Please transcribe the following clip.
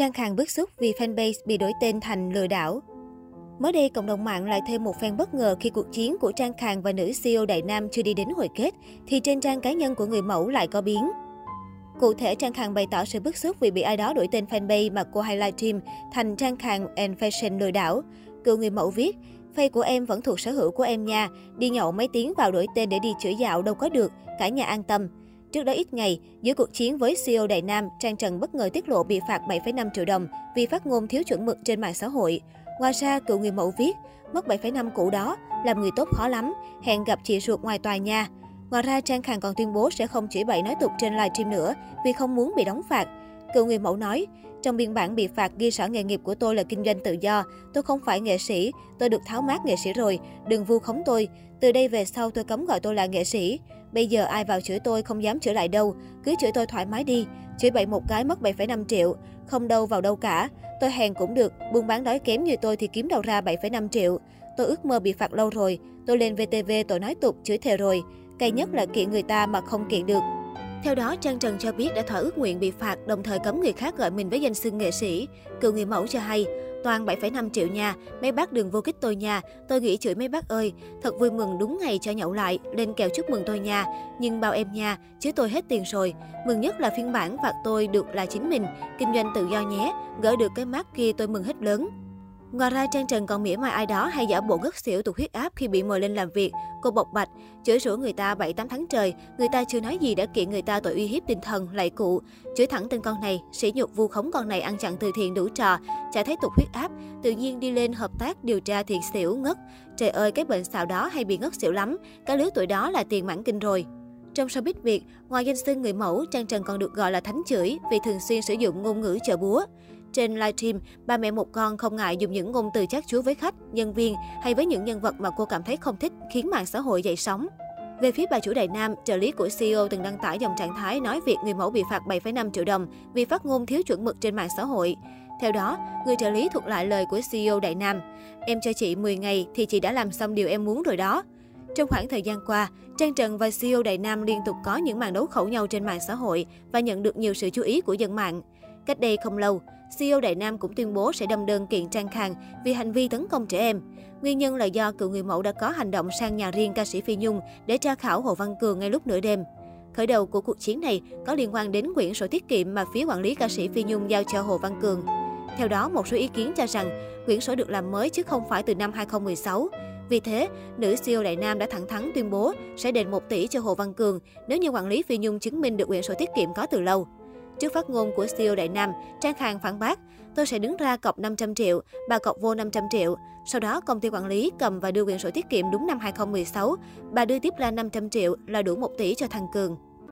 Trang Khang bức xúc vì fanpage bị đổi tên thành lừa đảo. Mới đây, cộng đồng mạng lại thêm một fan bất ngờ khi cuộc chiến của Trang Khang và nữ CEO Đại Nam chưa đi đến hồi kết, thì trên trang cá nhân của người mẫu lại có biến. Cụ thể, Trang Khang bày tỏ sự bức xúc vì bị ai đó đổi tên fanpage mà cô hay livestream thành Trang Khang and Fashion lừa đảo. Cựu người mẫu viết, Phay của em vẫn thuộc sở hữu của em nha, đi nhậu mấy tiếng vào đổi tên để đi chữa dạo đâu có được, cả nhà an tâm. Trước đó ít ngày, giữa cuộc chiến với CEO Đại Nam, Trang Trần bất ngờ tiết lộ bị phạt 7,5 triệu đồng vì phát ngôn thiếu chuẩn mực trên mạng xã hội. Ngoài ra, cựu người mẫu viết, mất 7,5 cũ đó, làm người tốt khó lắm, hẹn gặp chị ruột ngoài tòa nhà Ngoài ra, Trang Khang còn tuyên bố sẽ không chửi bậy nói tục trên livestream nữa vì không muốn bị đóng phạt. Cựu người mẫu nói, trong biên bản bị phạt ghi sở nghề nghiệp của tôi là kinh doanh tự do. Tôi không phải nghệ sĩ, tôi được tháo mát nghệ sĩ rồi, đừng vu khống tôi. Từ đây về sau tôi cấm gọi tôi là nghệ sĩ. Bây giờ ai vào chửi tôi không dám chửi lại đâu, cứ chửi tôi thoải mái đi. Chửi bậy một cái mất 7,5 triệu, không đâu vào đâu cả. Tôi hèn cũng được, buôn bán đói kém như tôi thì kiếm đâu ra 7,5 triệu. Tôi ước mơ bị phạt lâu rồi, tôi lên VTV tôi nói tục chửi thề rồi. Cay nhất là kiện người ta mà không kiện được. Theo đó, Trang Trần cho biết đã thỏa ước nguyện bị phạt, đồng thời cấm người khác gọi mình với danh xưng nghệ sĩ. Cựu người mẫu cho hay, toàn 7,5 triệu nha, mấy bác đừng vô kích tôi nha, tôi nghĩ chửi mấy bác ơi, thật vui mừng đúng ngày cho nhậu lại, lên kèo chúc mừng tôi nha, nhưng bao em nha, chứ tôi hết tiền rồi, mừng nhất là phiên bản phạt tôi được là chính mình, kinh doanh tự do nhé, gỡ được cái mát kia tôi mừng hết lớn. Ngoài ra, Trang Trần còn mỉa mai ai đó hay giả bộ ngất xỉu tụt huyết áp khi bị mời lên làm việc. Cô bộc bạch, chửi rủa người ta 7-8 tháng trời, người ta chưa nói gì đã kiện người ta tội uy hiếp tinh thần, lại cụ. Chửi thẳng tên con này, sỉ nhục vu khống con này ăn chặn từ thiện đủ trò, chả thấy tụt huyết áp, tự nhiên đi lên hợp tác điều tra thiện xỉu, ngất. Trời ơi, cái bệnh xạo đó hay bị ngất xỉu lắm, cái lứa tuổi đó là tiền mãn kinh rồi. Trong showbiz Việt, ngoài danh xưng người mẫu, Trang Trần còn được gọi là thánh chửi vì thường xuyên sử dụng ngôn ngữ chợ búa. Trên livestream, ba mẹ một con không ngại dùng những ngôn từ chát chúa với khách, nhân viên hay với những nhân vật mà cô cảm thấy không thích khiến mạng xã hội dậy sóng. Về phía bà chủ Đại Nam, trợ lý của CEO từng đăng tải dòng trạng thái nói việc người mẫu bị phạt 7,5 triệu đồng vì phát ngôn thiếu chuẩn mực trên mạng xã hội. Theo đó, người trợ lý thuật lại lời của CEO Đại Nam. Em cho chị 10 ngày thì chị đã làm xong điều em muốn rồi đó. Trong khoảng thời gian qua, Trang Trần và CEO Đại Nam liên tục có những màn đấu khẩu nhau trên mạng xã hội và nhận được nhiều sự chú ý của dân mạng. Cách đây không lâu, CEO Đại Nam cũng tuyên bố sẽ đâm đơn kiện Trang Khang vì hành vi tấn công trẻ em. Nguyên nhân là do cựu người mẫu đã có hành động sang nhà riêng ca sĩ Phi Nhung để tra khảo Hồ Văn Cường ngay lúc nửa đêm. Khởi đầu của cuộc chiến này có liên quan đến quyển sổ tiết kiệm mà phía quản lý ca sĩ Phi Nhung giao cho Hồ Văn Cường. Theo đó, một số ý kiến cho rằng quyển sổ được làm mới chứ không phải từ năm 2016. Vì thế, nữ CEO Đại Nam đã thẳng thắn tuyên bố sẽ đền 1 tỷ cho Hồ Văn Cường nếu như quản lý Phi Nhung chứng minh được quyển sổ tiết kiệm có từ lâu. Trước phát ngôn của CEO Đại Nam, Trang Khang phản bác, tôi sẽ đứng ra cọc 500 triệu, bà cọc vô 500 triệu. Sau đó, công ty quản lý cầm và đưa quyền sổ tiết kiệm đúng năm 2016. Bà đưa tiếp ra 500 triệu là đủ 1 tỷ cho thằng Cường.